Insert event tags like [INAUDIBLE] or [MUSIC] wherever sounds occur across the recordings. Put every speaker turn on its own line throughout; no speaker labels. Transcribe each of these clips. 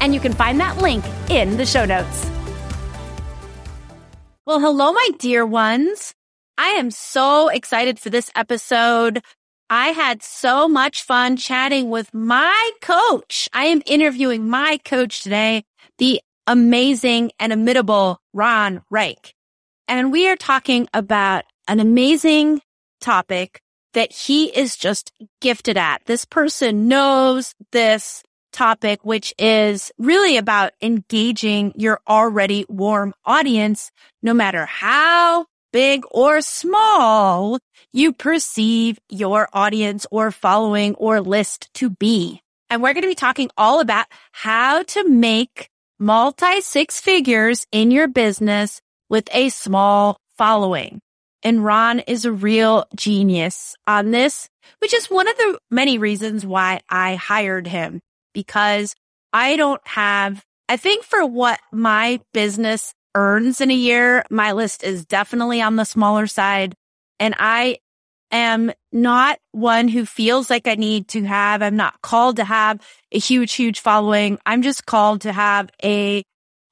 and you can find that link in the show notes. Well, hello, my dear ones. I am so excited for this episode. I had so much fun chatting with my coach. I am interviewing my coach today, the amazing and imitable Ron Reich. And we are talking about an amazing topic that he is just gifted at. This person knows this topic, which is really about engaging your already warm audience, no matter how big or small you perceive your audience or following or list to be. And we're going to be talking all about how to make multi six figures in your business with a small following. And Ron is a real genius on this, which is one of the many reasons why I hired him because I don't have, I think for what my business earns in a year, my list is definitely on the smaller side. And I am not one who feels like I need to have, I'm not called to have a huge, huge following. I'm just called to have a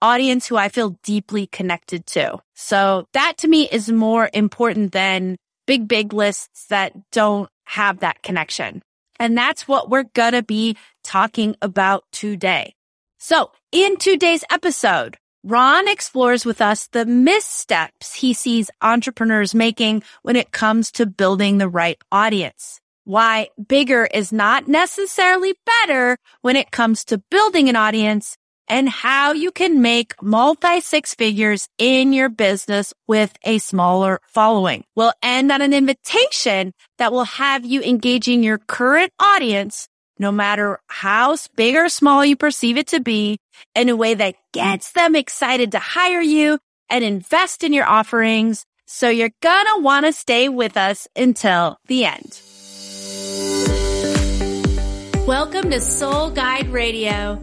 audience who I feel deeply connected to. So that to me is more important than big, big lists that don't have that connection. And that's what we're gonna be talking about today. So in today's episode, Ron explores with us the missteps he sees entrepreneurs making when it comes to building the right audience. Why bigger is not necessarily better when it comes to building an audience and how you can make multi six figures in your business with a smaller following. We'll end on an invitation that will have you engaging your current audience, no matter how big or small you perceive it to be, in a way that gets them excited to hire you and invest in your offerings. So you're gonna want to stay with us until the end. Welcome to Soul Guide Radio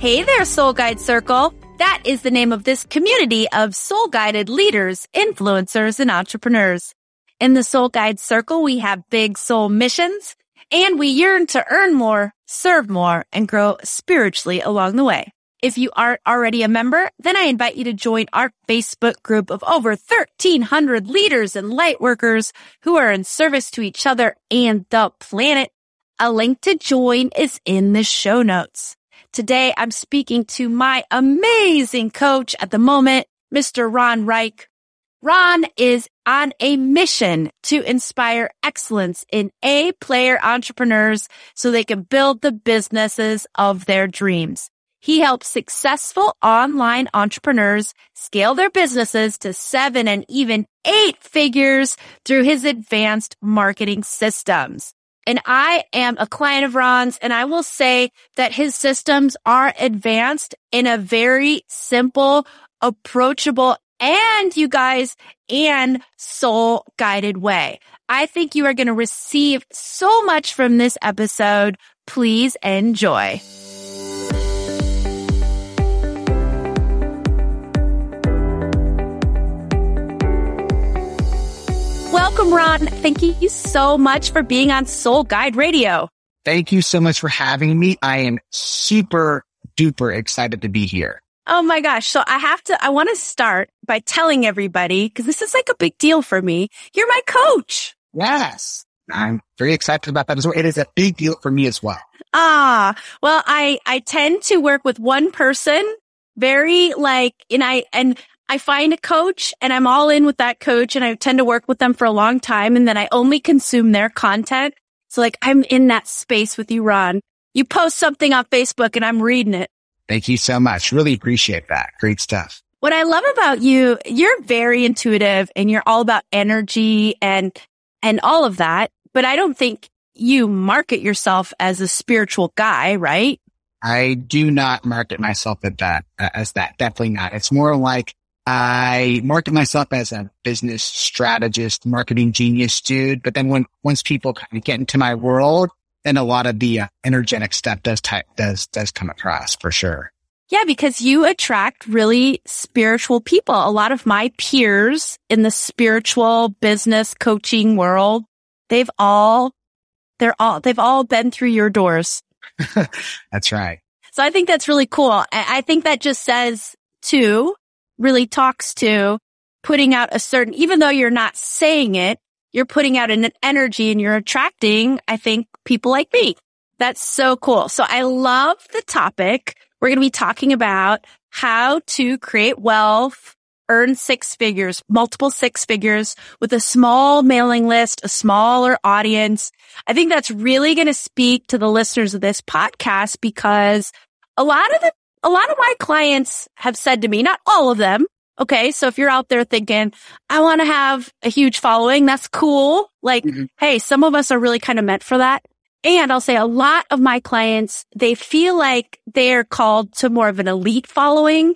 Hey there, Soul Guide Circle. That is the name of this community of soul guided leaders, influencers, and entrepreneurs. In the Soul Guide Circle, we have big soul missions and we yearn to earn more, serve more, and grow spiritually along the way. If you aren't already a member, then I invite you to join our Facebook group of over 1300 leaders and light workers who are in service to each other and the planet. A link to join is in the show notes. Today I'm speaking to my amazing coach at the moment, Mr. Ron Reich. Ron is on a mission to inspire excellence in A player entrepreneurs so they can build the businesses of their dreams. He helps successful online entrepreneurs scale their businesses to seven and even eight figures through his advanced marketing systems. And I am a client of Ron's and I will say that his systems are advanced in a very simple, approachable, and you guys, and soul guided way. I think you are going to receive so much from this episode. Please enjoy. Welcome, Ron. Thank you so much for being on Soul Guide Radio.
Thank you so much for having me. I am super duper excited to be here.
Oh my gosh. So I have to, I want to start by telling everybody, because this is like a big deal for me. You're my coach.
Yes. I'm very excited about that as well. It is a big deal for me as well.
Ah, well, I, I tend to work with one person very like, and I, and I find a coach and I'm all in with that coach and I tend to work with them for a long time and then I only consume their content. So like I'm in that space with you, Ron. You post something on Facebook and I'm reading it.
Thank you so much. Really appreciate that. Great stuff.
What I love about you, you're very intuitive and you're all about energy and, and all of that. But I don't think you market yourself as a spiritual guy, right?
I do not market myself as that, as that. Definitely not. It's more like I market myself as a business strategist, marketing genius dude. But then when, once people kind of get into my world, then a lot of the uh, energetic stuff does type, does, does come across for sure.
Yeah, because you attract really spiritual people. A lot of my peers in the spiritual business coaching world, they've all, they're all, they've all been through your doors. [LAUGHS]
that's right.
So I think that's really cool. I think that just says too, really talks to putting out a certain, even though you're not saying it, you're putting out an energy and you're attracting, I think, people like me. That's so cool. So I love the topic. We're going to be talking about how to create wealth, earn six figures, multiple six figures with a small mailing list, a smaller audience. I think that's really going to speak to the listeners of this podcast because a lot of the, a lot of my clients have said to me, not all of them. Okay. So if you're out there thinking, I want to have a huge following, that's cool. Like, mm-hmm. Hey, some of us are really kind of meant for that. And I'll say a lot of my clients, they feel like they're called to more of an elite following.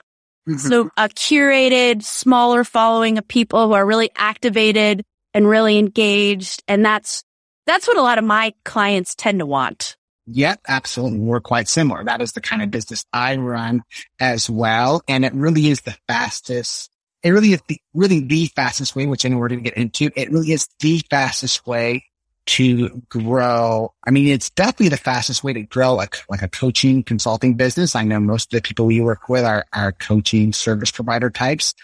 Mm-hmm. So a curated, smaller following of people who are really activated and really engaged. And that's, that's what a lot of my clients tend to want.
Yep, absolutely. We're quite similar. That is the kind of business I run as well. And it really is the fastest. It really is the, really the fastest way, which I know we're going to get into. It really is the fastest way to grow. I mean, it's definitely the fastest way to grow like, like a coaching consulting business. I know most of the people we work with are, are coaching service provider types.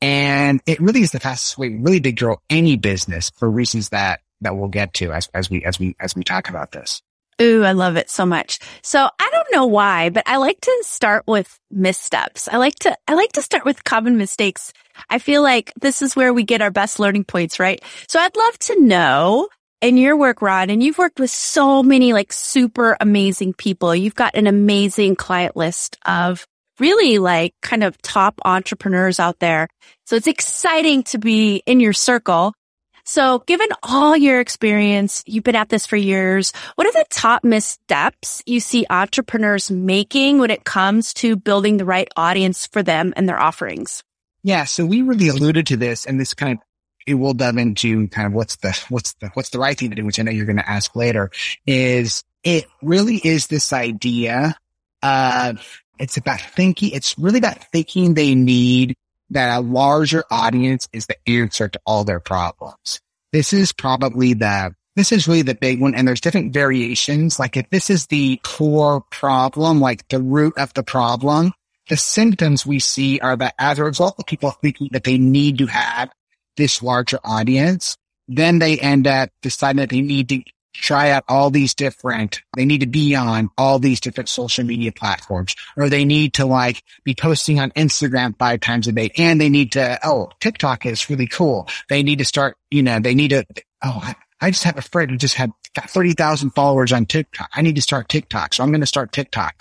And it really is the fastest way really to grow any business for reasons that, that we'll get to as, as we, as we, as we talk about this.
Ooh, I love it so much. So I don't know why, but I like to start with missteps. I like to, I like to start with common mistakes. I feel like this is where we get our best learning points, right? So I'd love to know in your work, Ron, and you've worked with so many like super amazing people. You've got an amazing client list of really like kind of top entrepreneurs out there. So it's exciting to be in your circle. So given all your experience, you've been at this for years. What are the top missteps you see entrepreneurs making when it comes to building the right audience for them and their offerings?
Yeah. So we really alluded to this and this kind of it will dive into kind of what's the, what's the, what's the right thing to do, which I know you're going to ask later is it really is this idea of it's about thinking. It's really about thinking they need that a larger audience is the answer to all their problems. This is probably the, this is really the big one. And there's different variations. Like if this is the core problem, like the root of the problem, the symptoms we see are that as a result of people thinking that they need to have this larger audience, then they end up deciding that they need to try out all these different, they need to be on all these different social media platforms, or they need to like be posting on Instagram five times a day and they need to, oh, TikTok is really cool. They need to start, you know, they need to, oh, I, just have a friend who just had got 30,000 followers on TikTok. I need to start TikTok. So I'm going to start TikTok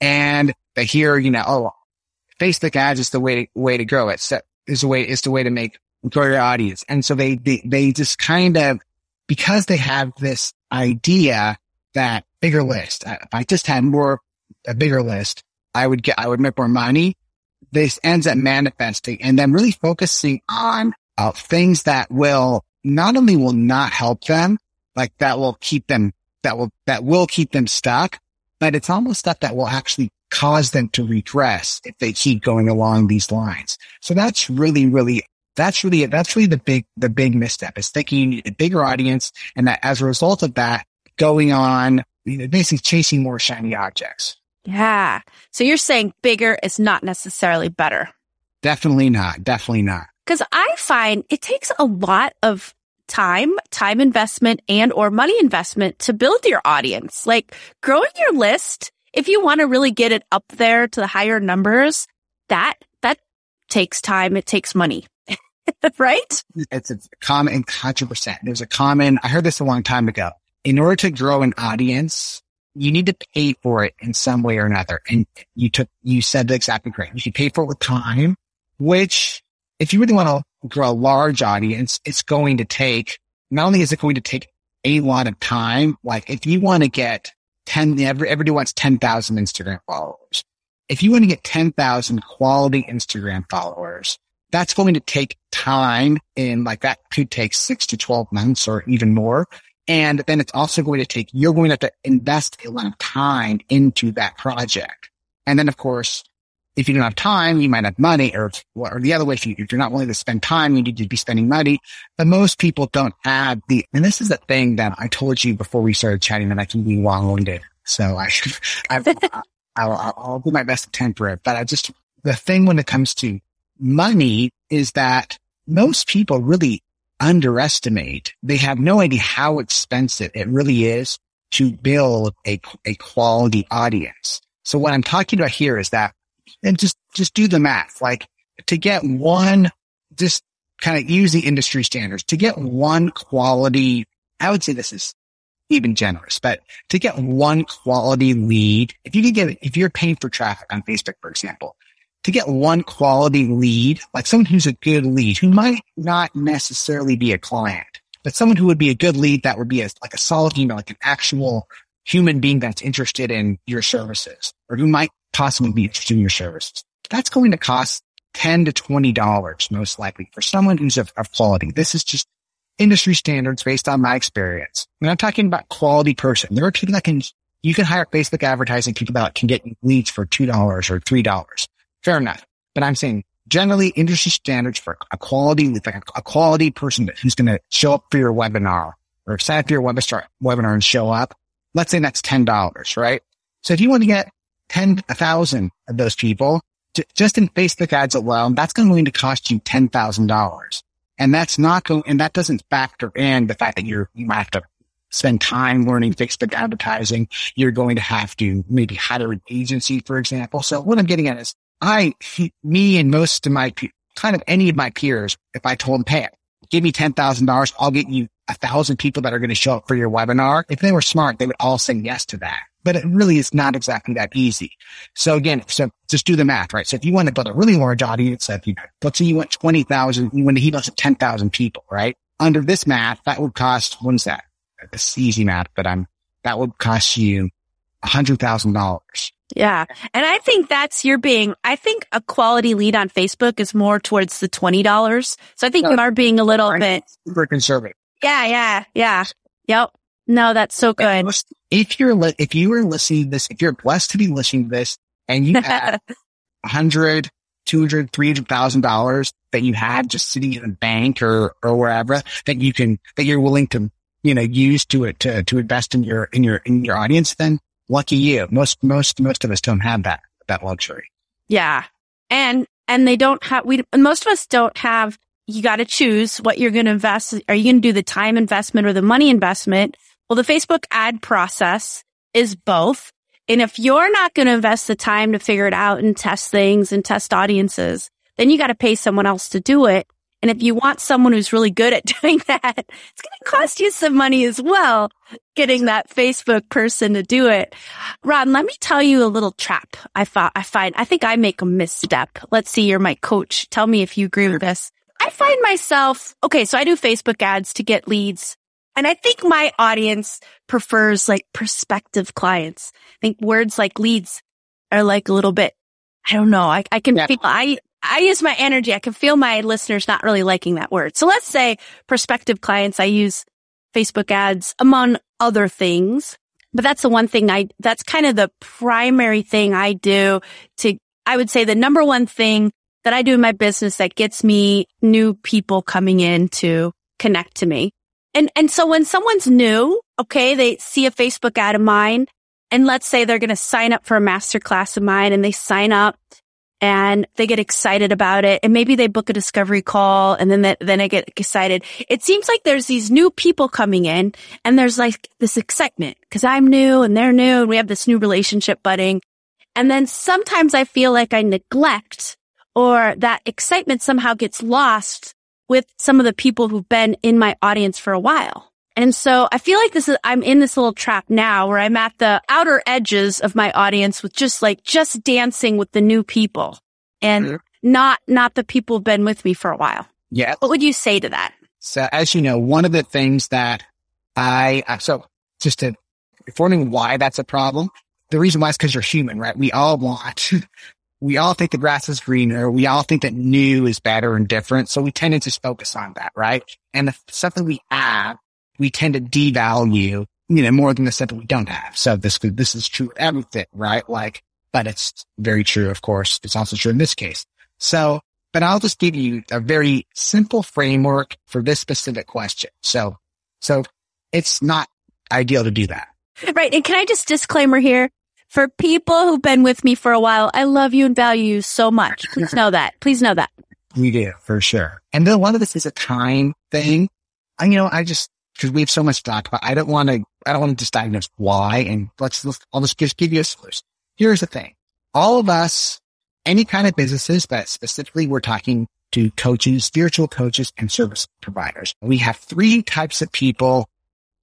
and they hear, you know, oh, Facebook ads is the way, way to grow it. So is the way, is the way to make grow your audience. And so they, they, they just kind of, because they have this idea that bigger list, if I just had more, a bigger list, I would get, I would make more money. This ends up manifesting and then really focusing on uh, things that will not only will not help them, like that will keep them, that will, that will keep them stuck, but it's almost stuff that will actually cause them to regress if they keep going along these lines. So that's really, really that's really, that's really the big, the big misstep is thinking you need a bigger audience. And that as a result of that, going on, you know, basically chasing more shiny objects.
Yeah. So you're saying bigger is not necessarily better.
Definitely not. Definitely not.
Cause I find it takes a lot of time, time investment and or money investment to build your audience. Like growing your list, if you want to really get it up there to the higher numbers, that, that takes time. It takes money. [LAUGHS] right?
It's a common, 100%. There's a common, I heard this a long time ago. In order to grow an audience, you need to pay for it in some way or another. And you took, you said exactly correct. You can pay for it with time, which if you really want to grow a large audience, it's going to take, not only is it going to take a lot of time, like if you want to get 10, everybody wants 10,000 Instagram followers. If you want to get 10,000 quality Instagram followers, that's going to take time and like that could take six to 12 months or even more. And then it's also going to take, you're going to have to invest a lot of time into that project. And then of course, if you don't have time, you might have money or, or the other way, if, you, if you're not willing to spend time, you need to be spending money. But most people don't have the, and this is the thing that I told you before we started chatting that I can be long-winded. So I [LAUGHS] should, I'll, I'll, I'll do my best to temper it. But I just, the thing when it comes to money is that most people really underestimate. They have no idea how expensive it really is to build a, a quality audience. So what I'm talking about here is that, and just, just do the math, like to get one, just kind of use the industry standards to get one quality. I would say this is even generous, but to get one quality lead, if you could get, if you're paying for traffic on Facebook, for example, to get one quality lead, like someone who's a good lead, who might not necessarily be a client, but someone who would be a good lead that would be a, like a solid email, like an actual human being that's interested in your services or who might possibly be interested in your services. That's going to cost 10 to $20 most likely for someone who's of, of quality. This is just industry standards based on my experience. When I'm talking about quality person, there are people that can, you can hire Facebook advertising people that can get leads for $2 or $3 fair enough. But I'm saying generally industry standards for a quality, like a, a quality person who's going to show up for your webinar or sign up for your webinar, webinar and show up. Let's say that's $10, right? So if you want to get 10, a thousand of those people just in Facebook ads alone, that's going to cost you $10,000. And that's not going, and that doesn't factor in the fact that you're, you might have to spend time learning Facebook advertising. You're going to have to maybe hire an agency, for example. So what I'm getting at is I, [LAUGHS] me and most of my, kind of any of my peers, if I told them, Hey, give me $10,000, I'll get you a thousand people that are going to show up for your webinar. If they were smart, they would all say yes to that. But it really is not exactly that easy. So again, so just do the math, right? So if you want to build a really large audience, if you, let's say you want 20,000, you want to heat us 10,000 people, right? Under this math, that would cost, what's that? It's easy math, but I'm, that would cost you $100,000.
Yeah. And I think that's your being, I think a quality lead on Facebook is more towards the $20. So I think no, you are being a little bit
super conservative.
Yeah. Yeah. Yeah. Yep. No, that's so good.
If you're, li- if you are listening to this, if you're blessed to be listening to this and you [LAUGHS] have a hundred, two hundred, three hundred thousand dollars that you have just sitting in a bank or, or wherever that you can, that you're willing to, you know, use to it, to, to invest in your, in your, in your audience, then lucky you. Most, most, most of us don't have that, that luxury.
Yeah. And, and they don't have, we, most of us don't have, you got to choose what you're going to invest. Are you going to do the time investment or the money investment? Well, the Facebook ad process is both. And if you're not going to invest the time to figure it out and test things and test audiences, then you got to pay someone else to do it. And if you want someone who's really good at [LAUGHS] doing that, it's going to cost you some money as well, getting that Facebook person to do it. Ron, let me tell you a little trap I thought I find. I think I make a misstep. Let's see. You're my coach. Tell me if you agree with this. I find myself, okay, so I do Facebook ads to get leads. And I think my audience prefers like prospective clients. I think words like leads are like a little bit, I don't know. I, I can yeah. feel, I, I use my energy. I can feel my listeners not really liking that word. So let's say prospective clients, I use Facebook ads among other things, but that's the one thing I, that's kind of the primary thing I do to, I would say the number one thing that I do in my business that gets me new people coming in to connect to me. And, and so when someone's new, okay, they see a Facebook ad of mine and let's say they're going to sign up for a masterclass of mine and they sign up and they get excited about it and maybe they book a discovery call and then that, then I get excited. It seems like there's these new people coming in and there's like this excitement because I'm new and they're new and we have this new relationship budding. And then sometimes I feel like I neglect or that excitement somehow gets lost with some of the people who've been in my audience for a while. And so I feel like this is, I'm in this little trap now where I'm at the outer edges of my audience with just like, just dancing with the new people and mm-hmm. not, not the people who've been with me for a while.
Yeah.
What would you say to that?
So as you know, one of the things that I, so just to informing why that's a problem, the reason why is because you're human, right? We all want, [LAUGHS] we all think the grass is greener. We all think that new is better and different. So we tend to just focus on that, right? And the stuff that we have we tend to devalue, you know, more than the stuff that we don't have. So this, this is true with everything, right? Like, but it's very true. Of course, it's also true in this case. So, but I'll just give you a very simple framework for this specific question. So, so it's not ideal to do that.
Right. And can I just disclaimer here? For people who've been with me for a while, I love you and value you so much. Please know that. Please know that.
We do for sure. And then a lot of this is a time thing. I, you know, I just, because we have so much talk about. I don't want to, I don't want to just diagnose why. And let's, let's I'll just, just give you a solution. Here's the thing. All of us, any kind of businesses, but specifically we're talking to coaches, spiritual coaches and service providers. We have three types of people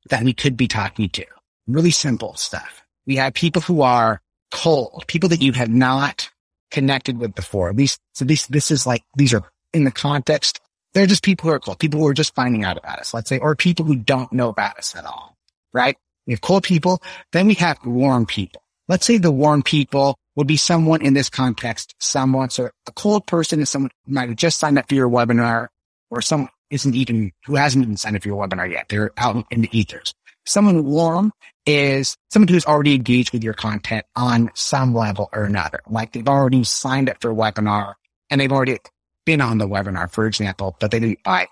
that we could be talking to. Really simple stuff. We have people who are cold, people that you have not connected with before. At least, so this, this is like, these are in the context they're just people who are cold, people who are just finding out about us, let's say, or people who don't know about us at all, right? We have cold people. Then we have warm people. Let's say the warm people would be someone in this context, someone, so a cold person is someone who might have just signed up for your webinar or someone isn't even, who hasn't even signed up for your webinar yet. They're out in the ethers. Someone warm is someone who's already engaged with your content on some level or another. Like they've already signed up for a webinar and they've already been on the webinar, for example, but they didn't buy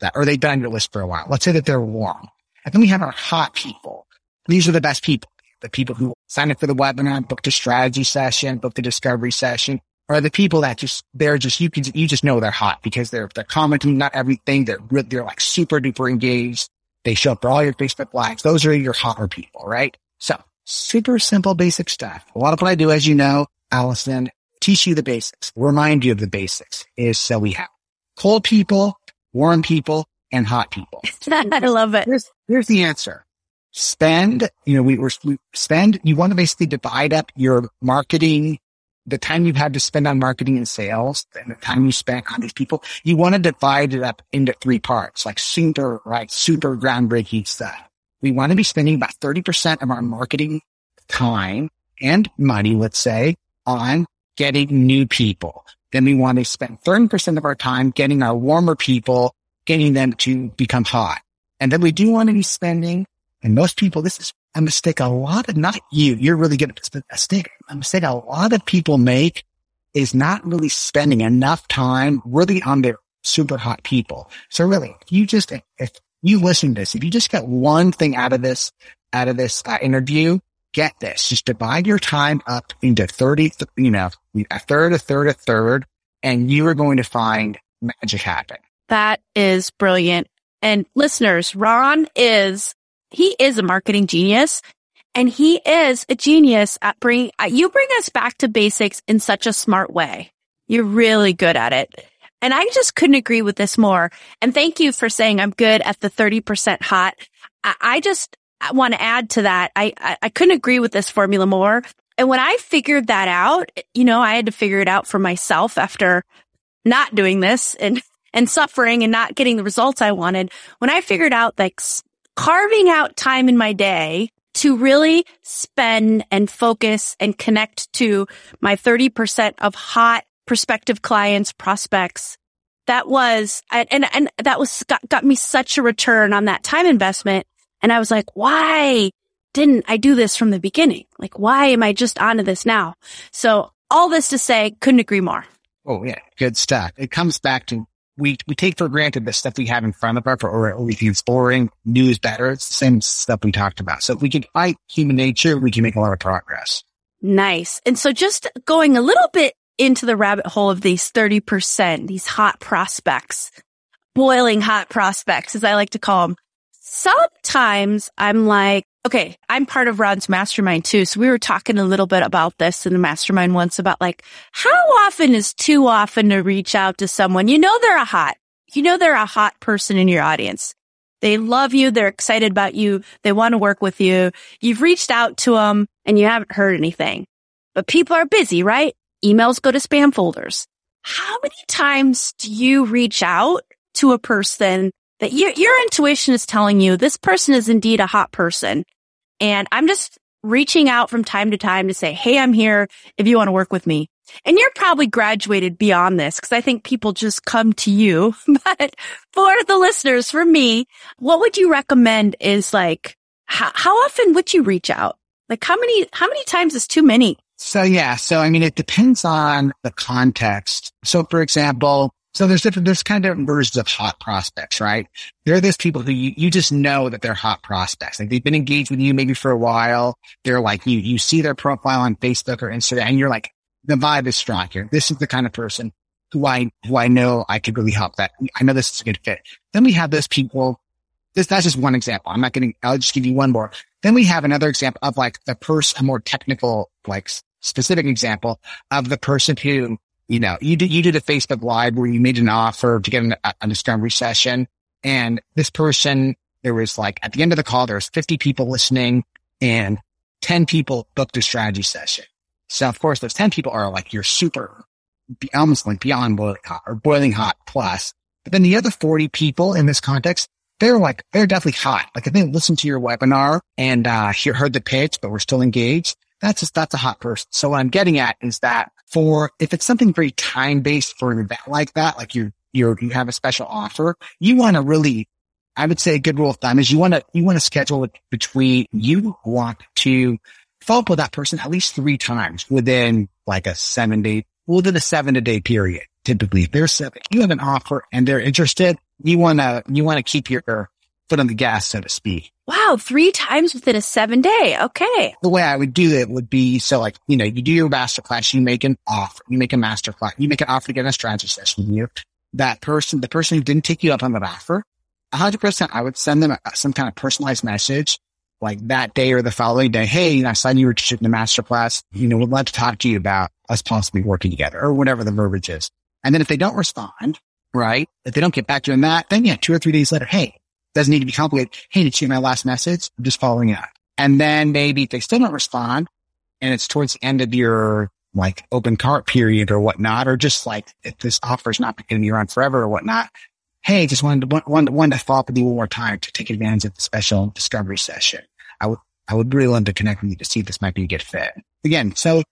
that, or they've been on your list for a while. Let's say that they're warm. And then we have our hot people. These are the best people. The people who signed up for the webinar, booked a strategy session, booked a discovery session, or the people that just, they're just, you can, you just know they're hot because they're, they're commenting not everything. They're, they're like super duper engaged. They show up for all your Facebook lives. Those are your hotter people, right? So super simple, basic stuff. A lot of what I do, as you know, Allison, teach you the basics, remind you of the basics is so we have cold people, warm people, and hot people. [LAUGHS]
I love it.
Here's, here's the answer. Spend, you know, we were, we spend, you want to basically divide up your marketing, the time you've had to spend on marketing and sales and the time you spent on these people. You want to divide it up into three parts, like super, right? Super groundbreaking stuff. We want to be spending about 30% of our marketing time and money, let's say, on getting new people. Then we want to spend 30% of our time getting our warmer people, getting them to become hot. And then we do want to be spending, and most people, this is a mistake a lot of, not you, you're really good at this, but a mistake, a mistake a lot of people make is not really spending enough time really on their super hot people. So really, if you just, if you listen to this, if you just get one thing out of this, out of this uh, interview, get this. Just divide your time up into 30, you know, a third, a third, a third, and you are going to find magic happen.
That is brilliant. And listeners, Ron is, he is a marketing genius and he is a genius at bringing, you bring us back to basics in such a smart way. You're really good at it. And I just couldn't agree with this more. And thank you for saying I'm good at the 30% hot. I just, want to add to that. I, I, I couldn't agree with this formula more. And when I figured that out, you know, I had to figure it out for myself after not doing this and, and suffering and not getting the results I wanted. When I figured out like carving out time in my day to really spend and focus and connect to my 30% of hot prospective clients, prospects, that was, and, and that was, got, got me such a return on that time investment and I was like, why didn't I do this from the beginning? Like, why am I just onto this now? So all this to say, couldn't agree more.
Oh yeah. Good stuff. It comes back to we, we take for granted the stuff we have in front of us or, or we think it's boring. New is better. It's the same stuff we talked about. So if we can fight human nature, we can make a lot of progress.
Nice. And so just going a little bit into the rabbit hole of these 30%, these hot prospects, boiling hot prospects, as I like to call them. Sometimes I'm like, okay, I'm part of Ron's mastermind too. So we were talking a little bit about this in the mastermind once about like, how often is too often to reach out to someone? You know, they're a hot, you know, they're a hot person in your audience. They love you. They're excited about you. They want to work with you. You've reached out to them and you haven't heard anything, but people are busy, right? Emails go to spam folders. How many times do you reach out to a person that your, your intuition is telling you this person is indeed a hot person and I'm just reaching out from time to time to say, Hey, I'm here if you want to work with me. And you're probably graduated beyond this because I think people just come to you. [LAUGHS] But for the listeners, for me, what would you recommend is like, how, how often would you reach out? Like how many, how many times is too many?
So yeah. So I mean, it depends on the context. So for example, so there's different, there's kind of different versions of hot prospects, right? There are those people who you, you just know that they're hot prospects. Like they've been engaged with you maybe for a while. They're like, you, you see their profile on Facebook or Instagram and you're like, the vibe is strong here. This is the kind of person who I, who I know I could really help that. I know this is a good fit. Then we have those people. This, that's just one example. I'm not getting, I'll just give you one more. Then we have another example of like the person, a more technical, like specific example of the person who you know, you did, you did a Facebook live where you made an offer to get an, a, discovery session. And this person, there was like at the end of the call, there was 50 people listening and 10 people booked a strategy session. So of course those 10 people are like you're super almost like beyond boiling hot or boiling hot plus. But then the other 40 people in this context, they're like, they're definitely hot. Like if they listened to your webinar and, uh, heard the pitch, but we're still engaged, that's just, that's a hot person. So what I'm getting at is that for, if it's something very time based for an event like that, like you, you you have a special offer, you want to really, I would say a good rule of thumb is you want to, you want to schedule it between, you want to follow up with that person at least three times within like a seven day, within a seven to day period. Typically, if there's seven, you have an offer and they're interested, you want to, you want to keep your foot on the gas, so to speak.
Wow, three times within a seven day. Okay.
The way I would do it would be so like, you know, you do your masterclass, you make an offer, you make a masterclass, you make an offer to get a strategy session with you. That person, the person who didn't take you up on that offer, hundred percent, I would send them a, some kind of personalized message like that day or the following day. Hey, I saw you were interested in the masterclass. You know, would love to talk to you about us possibly working together or whatever the verbiage is. And then if they don't respond, right? If they don't get back to you on that, then yeah, two or three days later, hey, doesn't need to be complicated. Hey, did you my last message? I'm just following up. And then maybe if they still don't respond and it's towards the end of your like open cart period or whatnot, or just like if this offer is not going to be around forever or whatnot. Hey, just wanted to, one, one to follow up with you one more time to take advantage of the special discovery session. I would, I would really love to connect with you to see if this might be a good fit. Again, so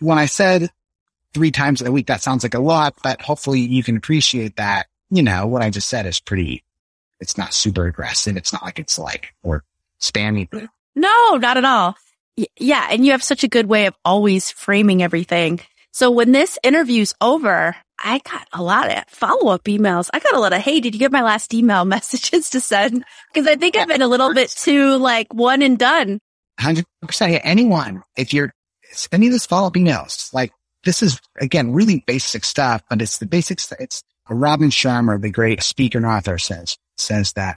when I said three times a week, that sounds like a lot, but hopefully you can appreciate that. You know, what I just said is pretty it's not super aggressive. It's not like it's like or spammy.
No, not at all. Y- yeah. And you have such a good way of always framing everything. So when this interview's over, I got a lot of follow up emails. I got a lot of, Hey, did you get my last email [LAUGHS] messages to send? Cause I think I've been a little bit too like one and done.
Hundred percent. Anyone, if you're sending this follow up emails, like this is again, really basic stuff, but it's the basics. It's Robin Sharma, the great speaker and author says, says that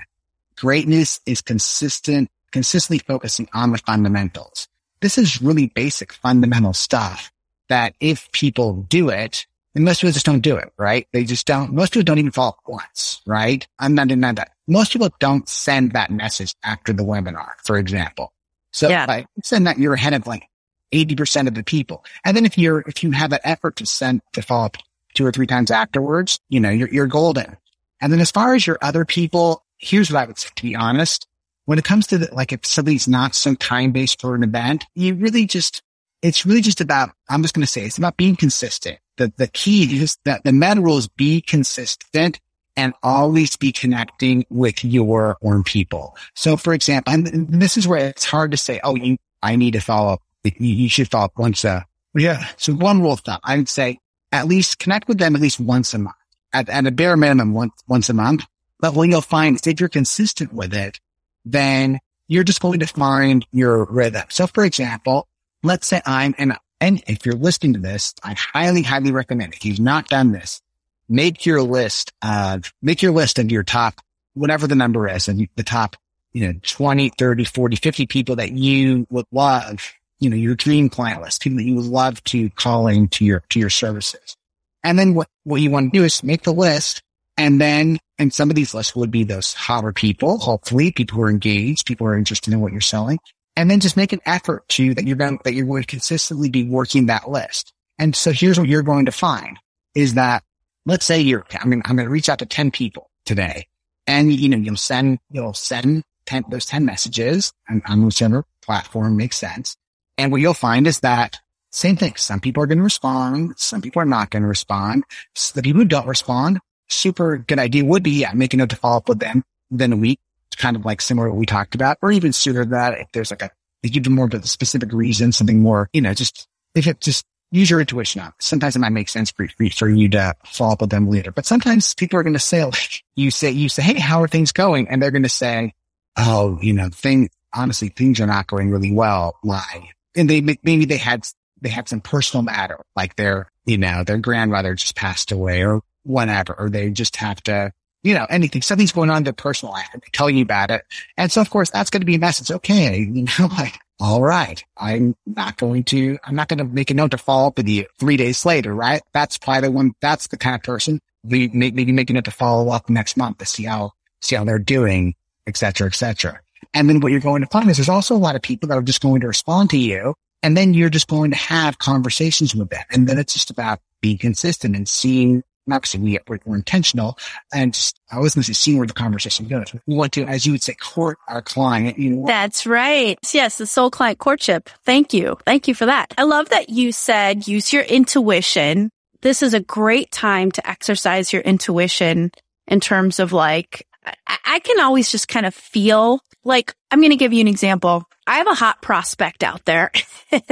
greatness is consistent, consistently focusing on the fundamentals. This is really basic fundamental stuff that if people do it, and most people just don't do it, right? They just don't, most people don't even follow up once, right? I'm not denying that. Most people don't send that message after the webinar, for example. So yeah. I send that you're ahead of like 80% of the people. And then if you're, if you have that effort to send, to follow up two or three times afterwards, you know, you're, you're golden. And then as far as your other people, here's what I would say, to be honest. When it comes to the, like, if somebody's not so time based for an event, you really just, it's really just about, I'm just going to say it's about being consistent. The, the key is that the meta rule is be consistent and always be connecting with your own people. So for example, and this is where it's hard to say, Oh, you, I need to follow up. You, you should follow up once a, yeah. So one rule of thumb, I would say at least connect with them at least once a month at, at a bare minimum once, once a month. But what you'll find is if you're consistent with it, then you're just going to find your rhythm. So for example, let's say I'm, and And if you're listening to this, I highly, highly recommend if you've not done this, make your list of, make your list of your top, whatever the number is and the top, you know, 20, 30, 40, 50 people that you would love, you know, your dream client list, people that you would love to call into your, to your services. And then what, what you want to do is make the list and then, and some of these lists would be those hotter people, hopefully people who are engaged, people who are interested in what you're selling. And then just make an effort to that you're going, that you're going to consistently be working that list. And so here's what you're going to find is that let's say you're, I mean, I'm going to reach out to 10 people today and you know, you'll send, you'll send 10, those 10 messages and on, on whichever platform makes sense. And what you'll find is that same thing. Some people are going to respond. Some people are not going to respond. So the people who don't respond, super good idea would be, yeah, make a note to follow up with them within a week, It's kind of like similar to what we talked about, or even sooner than that. If there's like a, they give you more of a specific reason, something more, you know, just, if it just use your intuition on. Sometimes it might make sense for, for you to follow up with them later, but sometimes people are going to say, like, [LAUGHS] you say, you say, Hey, how are things going? And they're going to say, Oh, you know, thing, honestly, things are not going really well. Why? And they, maybe they had, they had some personal matter, like their, you know, their grandmother just passed away or whatever, or they just have to, you know, anything, something's going on in their personal life and they tell you about it. And so of course that's going to be a message. Okay. [LAUGHS] You know, like, all right, I'm not going to, I'm not going to make a note to follow up with you three days later, right? That's probably the one, that's the kind of person we maybe making it to follow up next month to see how, see how they're doing, et cetera, et cetera. And then what you're going to find is there's also a lot of people that are just going to respond to you. And then you're just going to have conversations with them. And then it's just about being consistent and seeing obviously we, we're, intentional and just, I was going to say seeing where the conversation goes. We want to, as you would say, court our client. You know,
That's right. Yes, the soul client courtship. Thank you. Thank you for that. I love that you said use your intuition. This is a great time to exercise your intuition in terms of like, I, can always just kind of feel like, I'm going to give you an example. I have a hot prospect out there.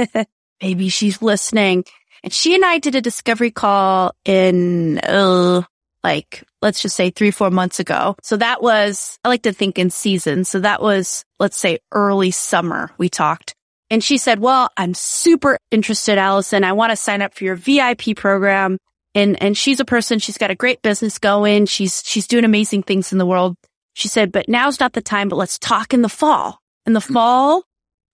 [LAUGHS] Maybe she's listening and she and I did a discovery call in, uh, like, let's just say three, four months ago. So that was, I like to think in season. So that was, let's say early summer we talked. And she said, well, I'm super interested, Allison. I want to sign up for your VIP program. And, and she's a person, she's got a great business going. She's, she's doing amazing things in the world. She said, but now's not the time, but let's talk in the fall. In the hmm. fall,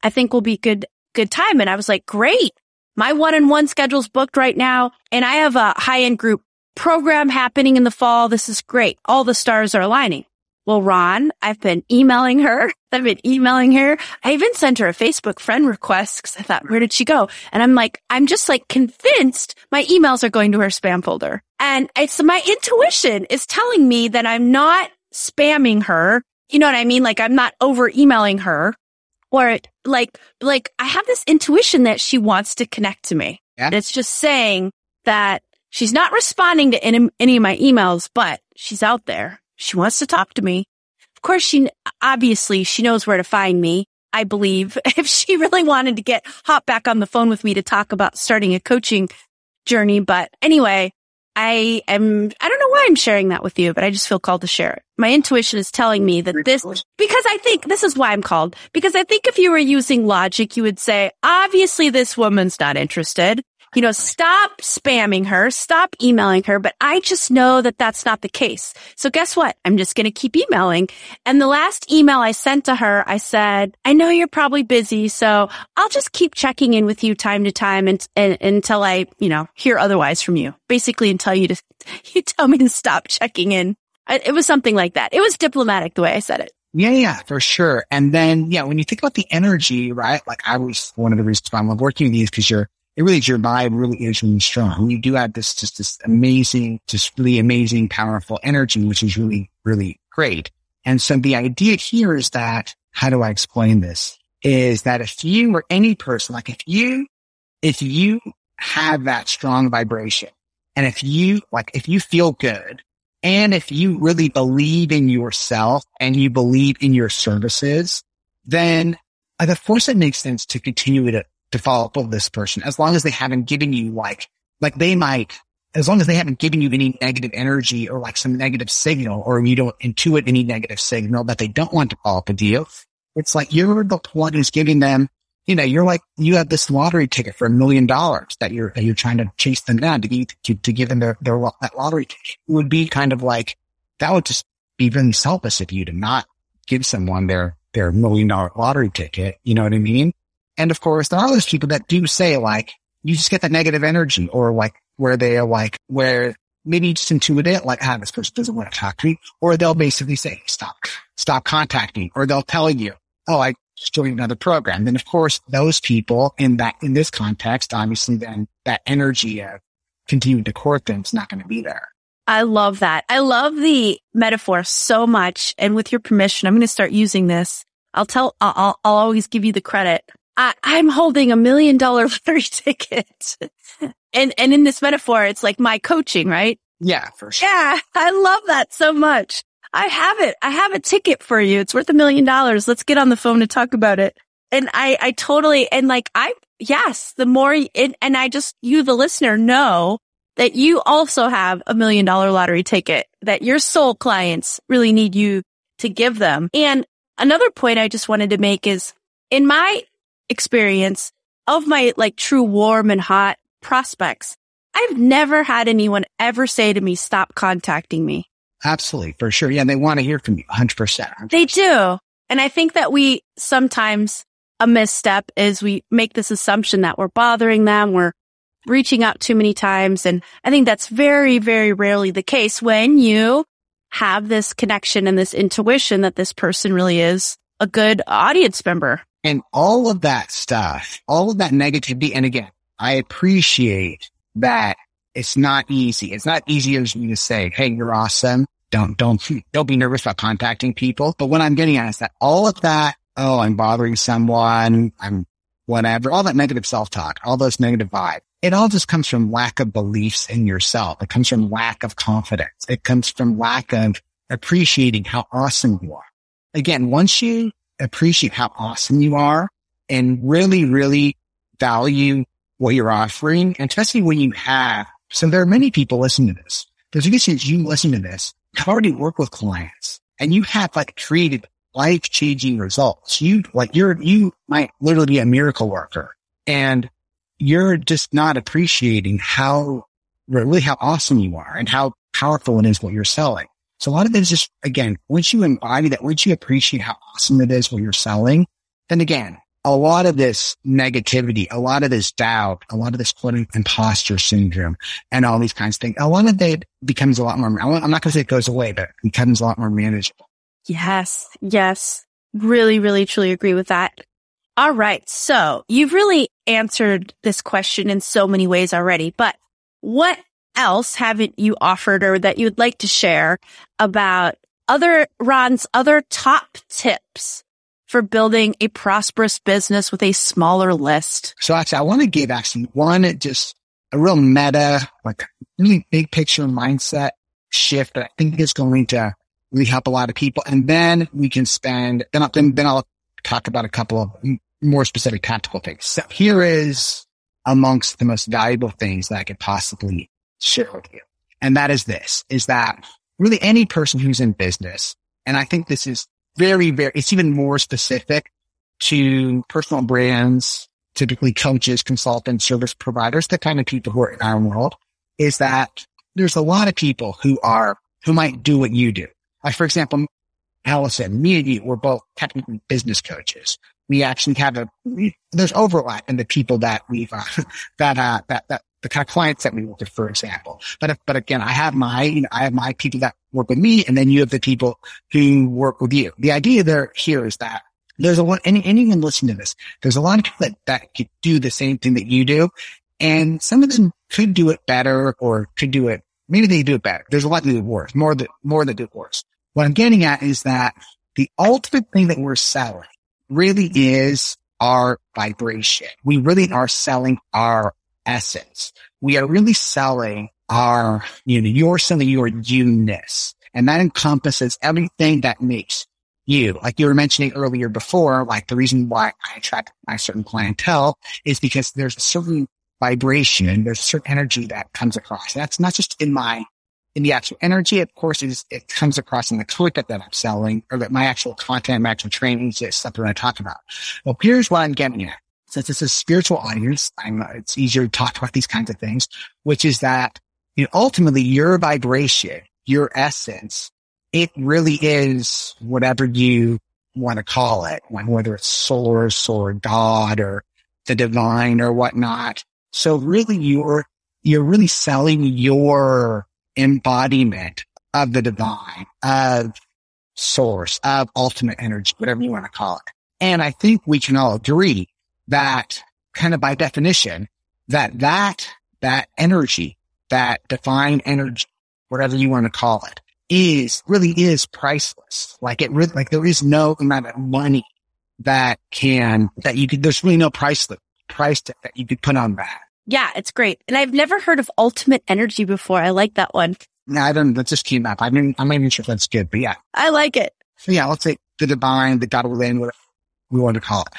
I think will be good, good time. And I was like, great. My one-on-one schedule's booked right now and I have a high-end group program happening in the fall. This is great. All the stars are aligning. Well, Ron, I've been emailing her. [LAUGHS] I've been emailing her. I even sent her a Facebook friend request because I thought, where did she go? And I'm like, I'm just like convinced my emails are going to her spam folder. And it's my intuition is telling me that I'm not spamming her. You know what I mean? Like I'm not over emailing her or like, like I have this intuition that she wants to connect to me. Yeah. It's just saying that she's not responding to any, any of my emails, but she's out there. She wants to talk to me. Of course, she obviously she knows where to find me. I believe [LAUGHS] if she really wanted to get hop back on the phone with me to talk about starting a coaching journey. But anyway, I am, I don't know why I'm sharing that with you, but I just feel called to share it. My intuition is telling me that this, because I think this is why I'm called, because I think if you were using logic, you would say, obviously this woman's not interested you know, stop spamming her, stop emailing her. But I just know that that's not the case. So guess what? I'm just going to keep emailing. And the last email I sent to her, I said, I know you're probably busy. So I'll just keep checking in with you time to time and, and until I, you know, hear otherwise from you. Basically until you to, [LAUGHS] you tell me to stop checking in. It was something like that. It was diplomatic the way I said it.
Yeah, yeah, for sure. And then, yeah, when you think about the energy, right? Like I was one of the reasons why I'm working with you is because you're it really is your vibe really is really strong. You do have this just this amazing, just really amazing, powerful energy, which is really, really great. And so the idea here is that, how do I explain this? Is that if you or any person, like if you, if you have that strong vibration and if you, like, if you feel good and if you really believe in yourself and you believe in your services, then uh, of course it makes sense to continue to to follow up with this person as long as they haven't given you like, like they might, as long as they haven't given you any negative energy or like some negative signal or you don't intuit any negative signal that they don't want to follow up with you. It's like you're the one who's giving them you know, you're like, you have this lottery ticket for a million dollars that you're, that you're trying to chase them down to give, to, to give them their, their, that lottery ticket. It would be kind of like, that would just be really selfish of you to not give someone their, their million dollar lottery ticket. You know what I mean? And of course, there are those people that do say like, you just get that negative energy or like where they are like, where maybe you just intuit it, like, ah, this person doesn't want to talk to me. Or they'll basically say, stop, stop contacting. Or they'll tell you, oh, I just joined another program. Then of course, those people in that, in this context, obviously then that energy of continuing to court them is not going to be there.
I love that. I love the metaphor so much. And with your permission, I'm going to start using this. I'll tell, I'll, I'll always give you the credit. I, I'm holding a million dollar [LAUGHS] lottery ticket. and, and in this metaphor, it's like my coaching, right?
Yeah, for sure.
Yeah. I love that so much. I have it. I have a ticket for you. It's worth a million dollars. Let's get on the phone to talk about it. And I, I totally, and like I, yes, the more, it, and I just, you, the listener know that you also have a million dollar lottery ticket that your soul clients really need you to give them. And another point I just wanted to make is in my experience of my like true warm and hot prospects, I've never had anyone ever say to me, stop contacting me.
Absolutely. For sure. Yeah. They want to hear from you 100%, 100%.
They do. And I think that we sometimes a misstep is we make this assumption that we're bothering them. We're reaching out too many times. And I think that's very, very rarely the case when you have this connection and this intuition that this person really is a good audience member.
And all of that stuff, all of that negativity. And again, I appreciate that it's not easy. It's not easy as me to say, Hey, you're awesome. Don't, don't, [LAUGHS] don't be nervous about contacting people. But what I'm getting at is that all of that, oh, I'm bothering someone. I'm whatever, all that negative self-talk, all those negative vibes. It all just comes from lack of beliefs in yourself. It comes from lack of confidence. It comes from lack of appreciating how awesome you are. Again, once you appreciate how awesome you are and really, really value what you're offering, and especially when you have, so there are many people listening to this. There's a good chance you listen to this, I've already worked with clients and you have like created life changing results. You like you're, you might literally be a miracle worker and you're just not appreciating how really how awesome you are and how powerful it is what you're selling. So a lot of it is just, again, once you embody that, once you appreciate how awesome it is what you're selling, then again, a lot of this negativity, a lot of this doubt, a lot of this quote imposter syndrome and all these kinds of things, a lot of it becomes a lot more, I'm not going to say it goes away, but it becomes a lot more manageable.
Yes. Yes. Really, really, truly agree with that. All right. So you've really answered this question in so many ways already, but what else haven't you offered or that you'd like to share about other Ron's other top tips for building a prosperous business with a smaller list?
So actually, I want to give actually one just a real meta, like really big picture mindset shift that I think is going to really help a lot of people. And then we can spend, then I'll, then, then I'll talk about a couple of more specific tactical things. So here is amongst the most valuable things that I could possibly share with you. And that is this, is that really any person who's in business, and I think this is very, very, it's even more specific to personal brands, typically coaches, consultants, service providers, the kind of people who are in our world is that there's a lot of people who are, who might do what you do. Like, for example, Allison, me and you, we're both technically business coaches. We actually have a, we, there's overlap in the people that we've, uh, [LAUGHS] that, uh, that, that, the kind of clients that we work with, for example. But if, but again, I have my, you know, I have my people that work with me and then you have the people who work with you. The idea there here is that there's a lot, any, anyone listening to this, there's a lot of people that, that could do the same thing that you do. And some of them could do it better or could do it, maybe they do it better. There's a lot to do worse, more that, more that do worse. What I'm getting at is that the ultimate thing that we're selling really is our vibration. We really are selling our essence. We are really selling our, you know, you're selling your you-ness. And that encompasses everything that makes you. Like you were mentioning earlier before, like the reason why I attract my certain clientele is because there's a certain vibration, there's a certain energy that comes across. That's not just in my in the actual energy, of course, is it comes across in the toolkit that I'm selling or that my actual content, my actual trainings is something I talk about. Well, here's what I'm getting at. Since it's a spiritual audience, I'm, it's easier to talk about these kinds of things, which is that you know, ultimately your vibration, your essence, it really is whatever you want to call it, whether it's source or God or the divine or whatnot. So really you're, you're really selling your embodiment of the divine, of source, of ultimate energy, whatever you want to call it. And I think we can all agree that kind of by definition, that that, that energy, that divine energy, whatever you want to call it, is really is priceless. Like it really, like there is no amount of money that can, that you could, there's really no price, price that you could put on that.
Yeah, it's great. And I've never heard of ultimate energy before. I like that one.
No, I don't, that just came up. I mean, I'm not even sure if that's good, but yeah.
I like it.
So yeah, let's say the divine, the God within, whatever we want to call it.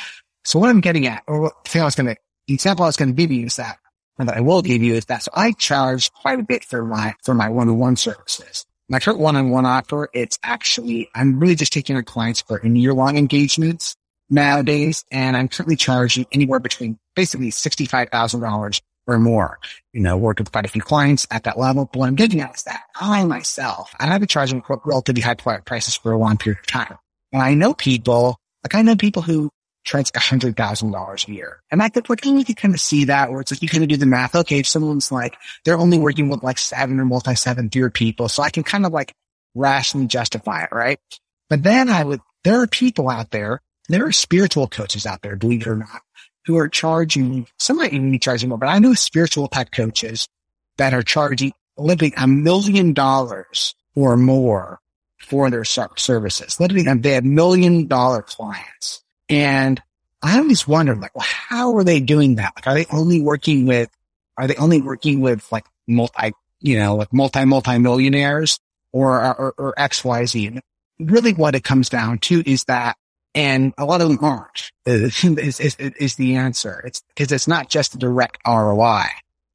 So what I'm getting at, or what I was going to, the example I was going to give you is that, or that I will give you is that. So I charge quite a bit for my, for my one-on-one services. My current one-on-one offer, it's actually, I'm really just taking our clients for year-long engagements nowadays. And I'm currently charging anywhere between basically $65,000 or more. You know, worked with quite a few clients at that level. But what I'm getting at is that I myself, and I've been charging relatively high prices for a long period of time. And I know people, like I know people who a hundred thousand dollars a year. And I could, like, you can kind of see that where it's like, you kind of do the math. Okay. If someone's like, they're only working with like seven or multi seven tier people. So I can kind of like rationally justify it. Right. But then I would, there are people out there, there are spiritual coaches out there, believe it or not, who are charging, some might even be charging more, but I know spiritual type coaches that are charging literally a million dollars or more for their services. Literally, they have million dollar clients and I always wondered, like, well, how are they doing that? Like, are they only working with, are they only working with like multi, you know, like multi, multi millionaires or, or, or X, Y, Z? And really what it comes down to is that, and a lot of them aren't, [LAUGHS] is, is, is, the answer. It's because it's not just a direct ROI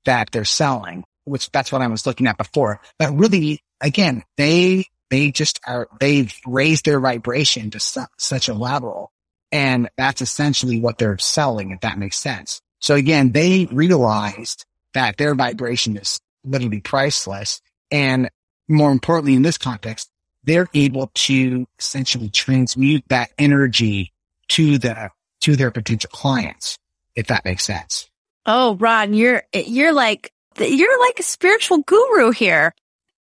that they're selling, which that's what I was looking at before, but really, again, they, they just are, they've raised their vibration to su- such a level and that's essentially what they're selling, if that makes sense. So again, they realized that their vibration is literally priceless. And more importantly, in this context, they're able to essentially transmute that energy to the, to their potential clients, if that makes sense.
Oh, Ron, you're, you're like, you're like a spiritual guru here.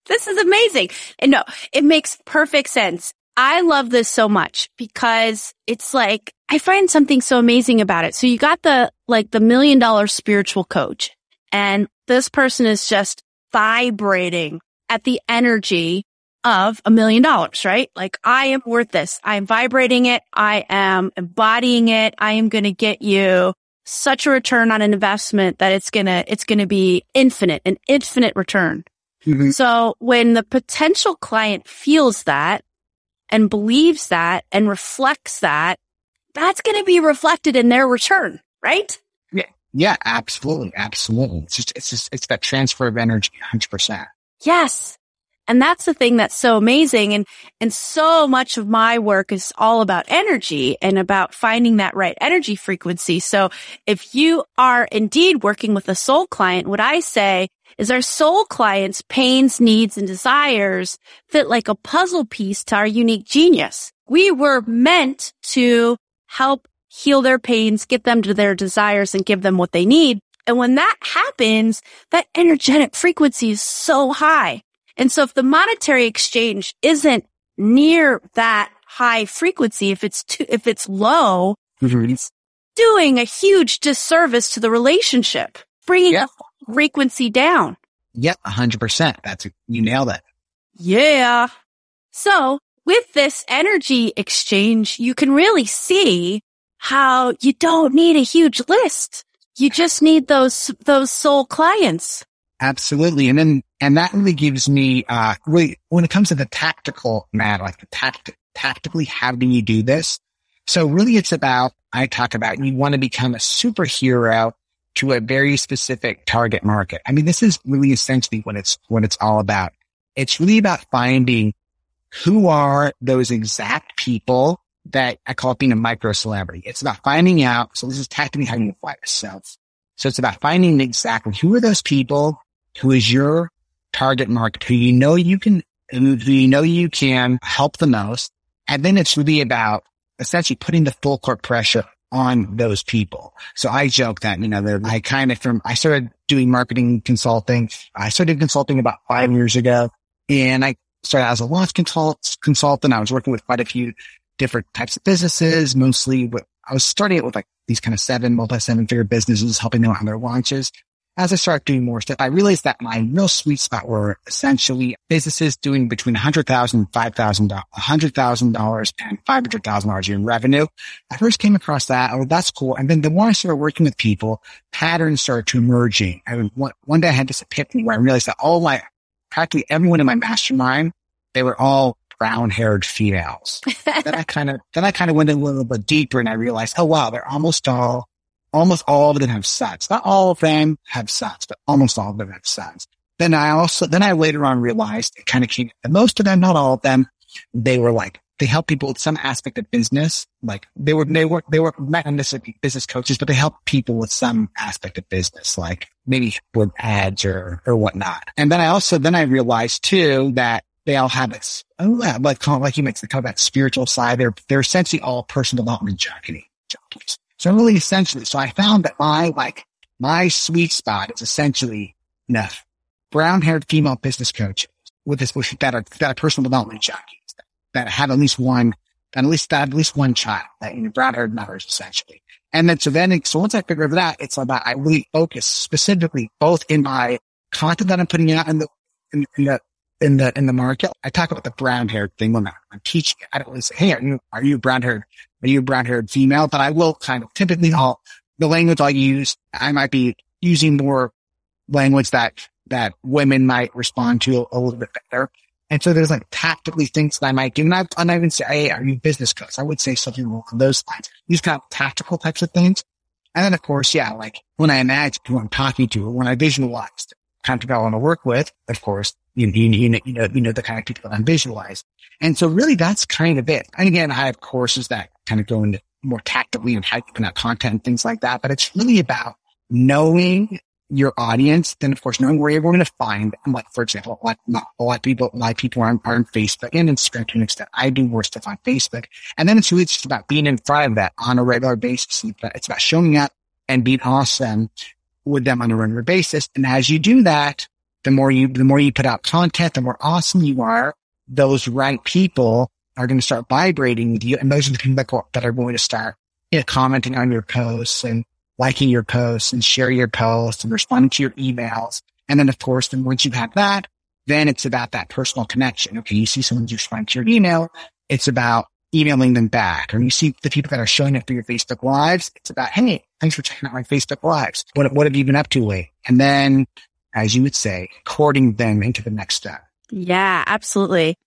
This is amazing. And no, it makes perfect sense. I love this so much because it's like, I find something so amazing about it. So you got the, like the million dollar spiritual coach and this person is just vibrating at the energy of a million dollars, right? Like I am worth this. I am vibrating it. I am embodying it. I am going to get you such a return on an investment that it's going to, it's going to be infinite, an infinite return. Mm-hmm. So when the potential client feels that, and believes that and reflects that, that's going to be reflected in their return, right?
Yeah. Yeah, absolutely. Absolutely. It's just, it's just, it's that transfer of energy 100%.
Yes. And that's the thing that's so amazing. And, and so much of my work is all about energy and about finding that right energy frequency. So if you are indeed working with a soul client, what I say is our soul clients' pains, needs, and desires fit like a puzzle piece to our unique genius. We were meant to help heal their pains, get them to their desires, and give them what they need. And when that happens, that energetic frequency is so high. And so if the monetary exchange isn't near that high frequency, if it's too, if it's low, mm-hmm. it's doing a huge disservice to the relationship, bringing yeah frequency down.
Yep, a hundred percent. That's, you nailed it.
Yeah. So with this energy exchange, you can really see how you don't need a huge list. You just need those, those soul clients.
Absolutely. And then, and that really gives me, uh, really, when it comes to the tactical matter, like the tact, tactically, how do you do this? So really it's about, I talk about you want to become a superhero to a very specific target market. I mean, this is really essentially what it's, what it's all about. It's really about finding who are those exact people that I call it being a micro celebrity. It's about finding out. So this is tactically how you apply yourself. So it's about finding exactly who are those people, who is your target market, who you know you can, who you know you can help the most. And then it's really about essentially putting the full court pressure on those people. So I joke that, you know, I kind of from, I started doing marketing consulting. I started consulting about five years ago and I started as a launch consult, consultant. I was working with quite a few different types of businesses, mostly with, I was starting it with like these kind of seven, multi seven figure businesses, helping them on their launches. As I started doing more stuff, I realized that my real sweet spot were essentially businesses doing between $100,000 and $5,000, $100,000 and $500,000 in revenue. I first came across that. Oh, that's cool. And then the more I started working with people, patterns started to emerging. I mean, one, one day I had this epiphany where I realized that all my, practically everyone in my mastermind, they were all brown haired females. [LAUGHS] then I kind of, then I kind of went a little bit deeper and I realized, oh wow, they're almost all, almost all of them have sons. Not all of them have sons, but almost all of them have sons. Then I also, then I later on realized it kind of came, most of them, not all of them, they were like, they help people with some aspect of business. Like they were, they were, they were not necessarily business coaches, but they help people with some aspect of business, like maybe with ads or, or whatnot. And then I also, then I realized too that they all have this, oh, like, like you mentioned, kind of that spiritual side. They're, they're essentially all personal development junkies. So really essentially, so I found that my, like, my sweet spot is essentially brown haired female business coaches with this, that are, that are personal development junkies that, that have at least one, at least, that at least one child that, you brown haired mothers essentially. And then, so then, so once I figured that, it's about, I really focus specifically both in my content that I'm putting out and the, in, in the in the in the market. I talk about the brown haired thing when I'm teaching. I don't really say, "Hey, are you are you brown haired? You brown haired female?" But I will kind of typically all the language I use. I might be using more language that that women might respond to a, a little bit better. And so there's like tactically things that I might do. And I, and I even say, Hey, are you business coach? I would say something along those lines. These kind of tactical types of things. And then of course, yeah, like when I imagine who I'm talking to when I visualize the kind of people I want to work with, of course, you, you, you, know, you know, you know, the kind of people that I'm visualized. And so really that's kind of it. And again, I have courses that kind of go into more tactically and how you put out content things like that. But it's really about knowing your audience, then of course knowing where you're going to find them. Like, for example, a lot, a lot of people, a lot of people are on, are on Facebook and Instagram to an extent. I do more stuff on Facebook. And then it's really just about being in front of that on a regular basis. It's about showing up and being awesome with them on a regular basis. And as you do that, the more you, the more you put out content, the more awesome you are. Those right people are going to start vibrating with you. And those are the people that are going to start you know, commenting on your posts and liking your posts and sharing your posts and responding to your emails. And then of course, then once you have that, then it's about that personal connection. Okay. You see someone respond to your email. It's about emailing them back. Or you see the people that are showing up for your Facebook lives. It's about, Hey, thanks for checking out my Facebook lives. What, what have you been up to lately? And then as you would say, courting them into the next step.
Yeah, absolutely.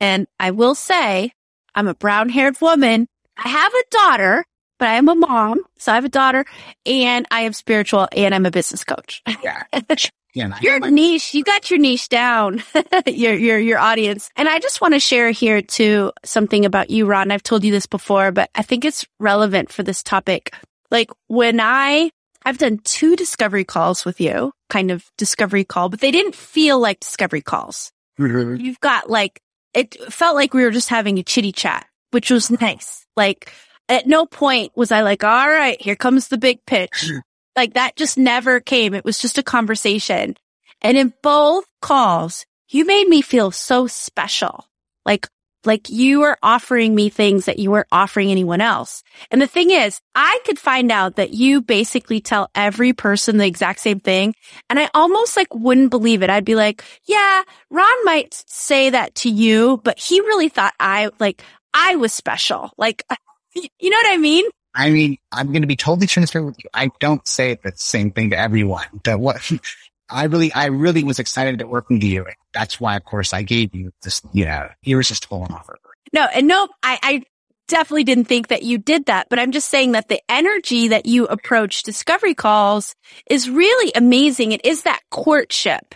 And I will say, I'm a brown haired woman. I have a daughter, but I am a mom. So I have a daughter and I am spiritual and I'm a business coach.
Yeah. [LAUGHS]
yeah your my- niche, you got your niche down, [LAUGHS] your, your, your audience. And I just want to share here too something about you, Ron. I've told you this before, but I think it's relevant for this topic. Like when I I've done two discovery calls with you, kind of discovery call, but they didn't feel like discovery calls. Mm-hmm. You've got like, it felt like we were just having a chitty chat, which was nice. Like at no point was I like, all right, here comes the big pitch. [LAUGHS] like that just never came. It was just a conversation. And in both calls, you made me feel so special. Like like you are offering me things that you weren't offering anyone else. And the thing is, I could find out that you basically tell every person the exact same thing. And I almost like wouldn't believe it. I'd be like, yeah, Ron might say that to you, but he really thought I like, I was special. Like, [LAUGHS] you know what I mean?
I mean, I'm going to be totally transparent with you. I don't say the same thing to everyone. That what [LAUGHS] I really, I really was excited to work with you. That's why, of course, I gave you this, you know, irresistible offer.
No, and no, I, I definitely didn't think that you did that, but I'm just saying that the energy that you approach discovery calls is really amazing. It is that courtship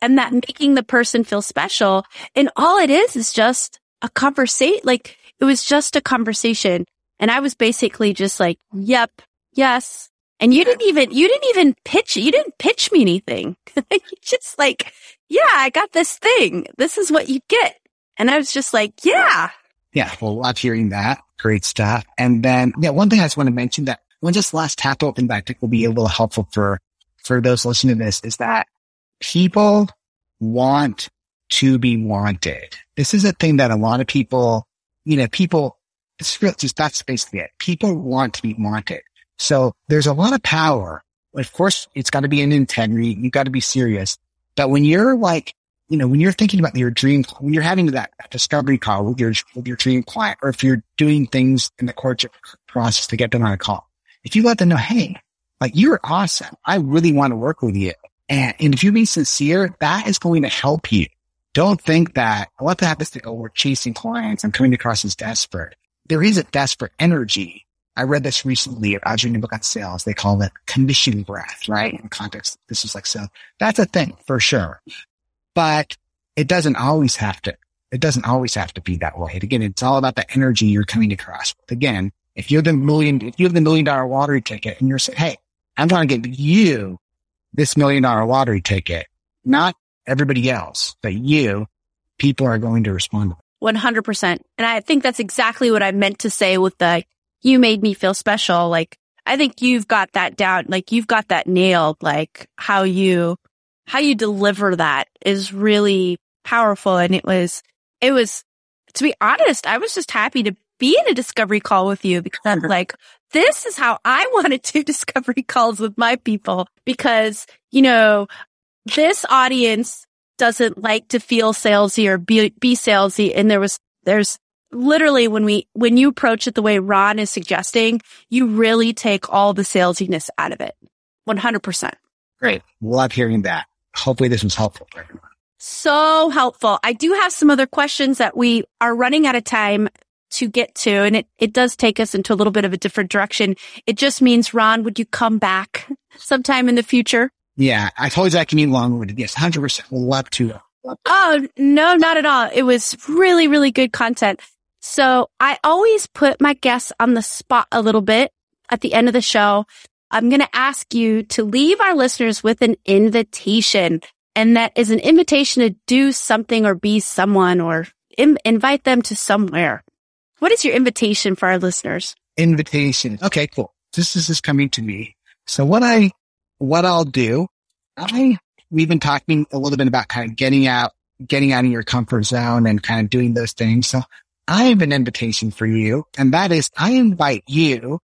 and that making the person feel special. And all it is is just a conversation. Like it was just a conversation. And I was basically just like, yep, yes. And you didn't even, you didn't even pitch, you didn't pitch me anything. [LAUGHS] you just like, yeah, I got this thing. This is what you get. And I was just like, yeah.
Yeah. Well, love hearing that. Great stuff. And then, yeah, one thing I just want to mention that one just last tap open that I think will be a little helpful for, for those listening to this is that people want to be wanted. This is a thing that a lot of people, you know, people, it's real, just that's basically it. People want to be wanted. So there's a lot of power. Of course, it's got to be an integrity. You got to be serious. But when you're like, you know, when you're thinking about your dream, when you're having that discovery call with your, with your dream client, or if you're doing things in the courtship process to get them on a call, if you let them know, Hey, like you're awesome. I really want to work with you. And, and if you be sincere, that is going to help you. Don't think that what happens to, oh, we're chasing clients. I'm coming across as desperate. There is a desperate energy. I read this recently your new book on sales. They call it commission breath, right? In context, this is like sales. That's a thing for sure, but it doesn't always have to, it doesn't always have to be that way. Again, it's all about the energy you're coming across with. Again, if you're the million, if you have the million dollar lottery ticket and you're saying, Hey, I'm trying to get you this million dollar lottery ticket, not everybody else, but you, people are going to respond.
100%. And I think that's exactly what I meant to say with the, you made me feel special. Like, I think you've got that down. Like, you've got that nailed. Like, how you, how you deliver that is really powerful. And it was, it was, to be honest, I was just happy to be in a discovery call with you because I'm like, this is how I [LAUGHS] want to do discovery calls with my people because, you know, this audience doesn't like to feel salesy or be, be salesy. And there was, there's literally when we, when you approach it the way Ron is suggesting, you really take all the salesiness out of it. 100%.
Great. Love hearing that. Hopefully this was helpful for everyone.
So helpful. I do have some other questions that we are running out of time to get to, and it, it does take us into a little bit of a different direction. It just means, Ron, would you come back sometime in the future?
Yeah, I told you I can eat long winded. Yes, 100% love to.
Oh, no, not at all. It was really, really good content. So I always put my guests on the spot a little bit at the end of the show. I'm going to ask you to leave our listeners with an invitation. And that is an invitation to do something or be someone or Im- invite them to somewhere. What is your invitation for our listeners?
Invitation. Okay, cool. This is just coming to me. So what I, what I'll do, I, we've been talking a little bit about kind of getting out, getting out of your comfort zone and kind of doing those things. So I have an invitation for you and that is I invite you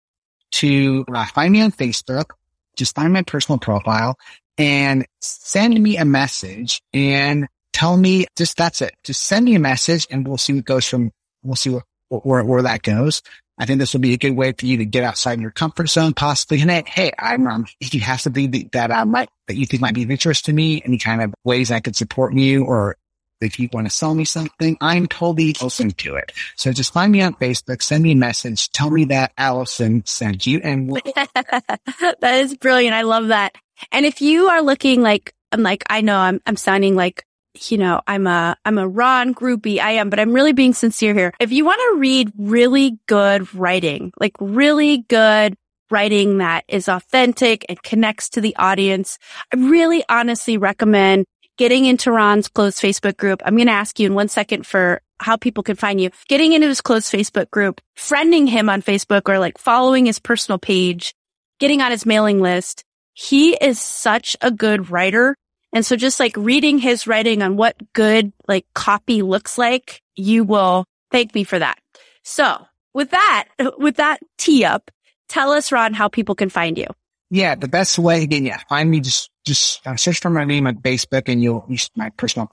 to uh, find me on Facebook, just find my personal profile and send me a message and tell me just that's it. Just send me a message and we'll see what goes from, we'll see what where, where that goes. I think this will be a good way for you to get outside your comfort zone, possibly. And hey, hey, I'm, um, if you have something that I might, that you think might be of interest to me, any kind of ways I could support you or if you want to sell me something, I'm totally open to it. So just find me on Facebook, send me a message, tell me that Allison sent you and we'll- [LAUGHS]
that is brilliant. I love that. And if you are looking like, I'm like, I know I'm, I'm sounding like you know, I'm a, I'm a Ron groupie. I am, but I'm really being sincere here. If you want to read really good writing, like really good writing that is authentic and connects to the audience, I really honestly recommend getting into Ron's closed Facebook group. I'm going to ask you in one second for how people can find you. Getting into his closed Facebook group, friending him on Facebook or like following his personal page, getting on his mailing list. He is such a good writer and so just like reading his writing on what good like copy looks like, you will thank me for that. So with that, [LAUGHS] with that tee up, tell us, Ron, how people can find you.
Yeah, the best way again, yeah, find me just just uh, search for my name on Facebook, and you'll you, my personal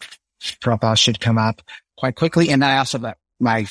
profile should come up quite quickly. And I also have my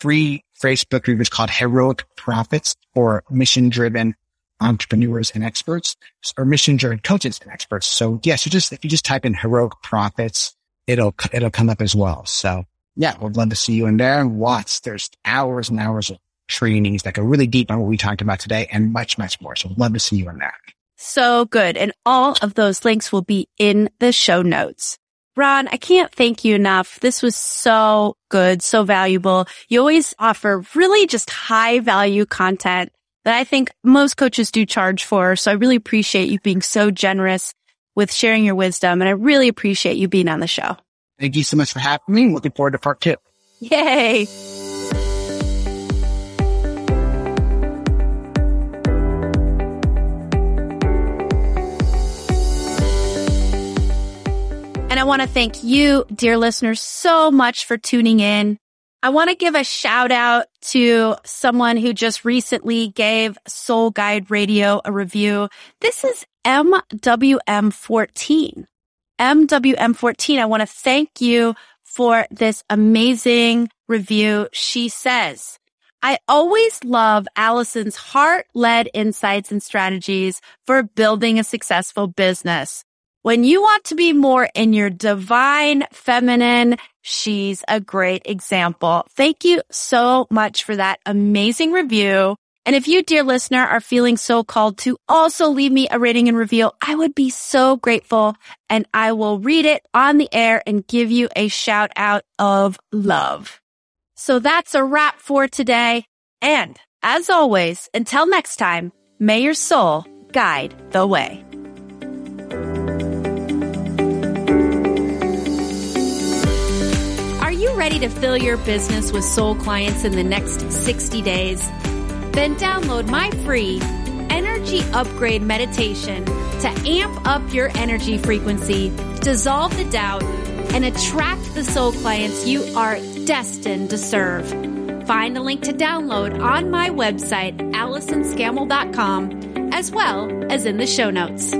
free Facebook group is called Heroic Profits or Mission Driven entrepreneurs and experts or mission driven coaches and experts. So yeah, so just if you just type in heroic profits, it'll it'll come up as well. So yeah, we'd love to see you in there. and Lots, there's hours and hours of trainings that go really deep on what we talked about today and much, much more. So love to see you in that.
So good. And all of those links will be in the show notes. Ron, I can't thank you enough. This was so good, so valuable. You always offer really just high value content that I think most coaches do charge for. So I really appreciate you being so generous with sharing your wisdom. And I really appreciate you being on the show.
Thank you so much for having me. Looking forward to part two.
Yay. And I want to thank you, dear listeners, so much for tuning in. I want to give a shout out to someone who just recently gave Soul Guide Radio a review. This is MWM14. MWM14. I want to thank you for this amazing review. She says, I always love Allison's heart-led insights and strategies for building a successful business. When you want to be more in your divine feminine, she's a great example. Thank you so much for that amazing review. And if you, dear listener, are feeling so called to also leave me a rating and review, I would be so grateful and I will read it on the air and give you a shout out of love. So that's a wrap for today. And as always, until next time, may your soul guide the way. To fill your business with soul clients in the next 60 days? Then download my free energy upgrade meditation to amp up your energy frequency, dissolve the doubt, and attract the soul clients you are destined to serve. Find the link to download on my website, AllisonScammell.com, as well as in the show notes.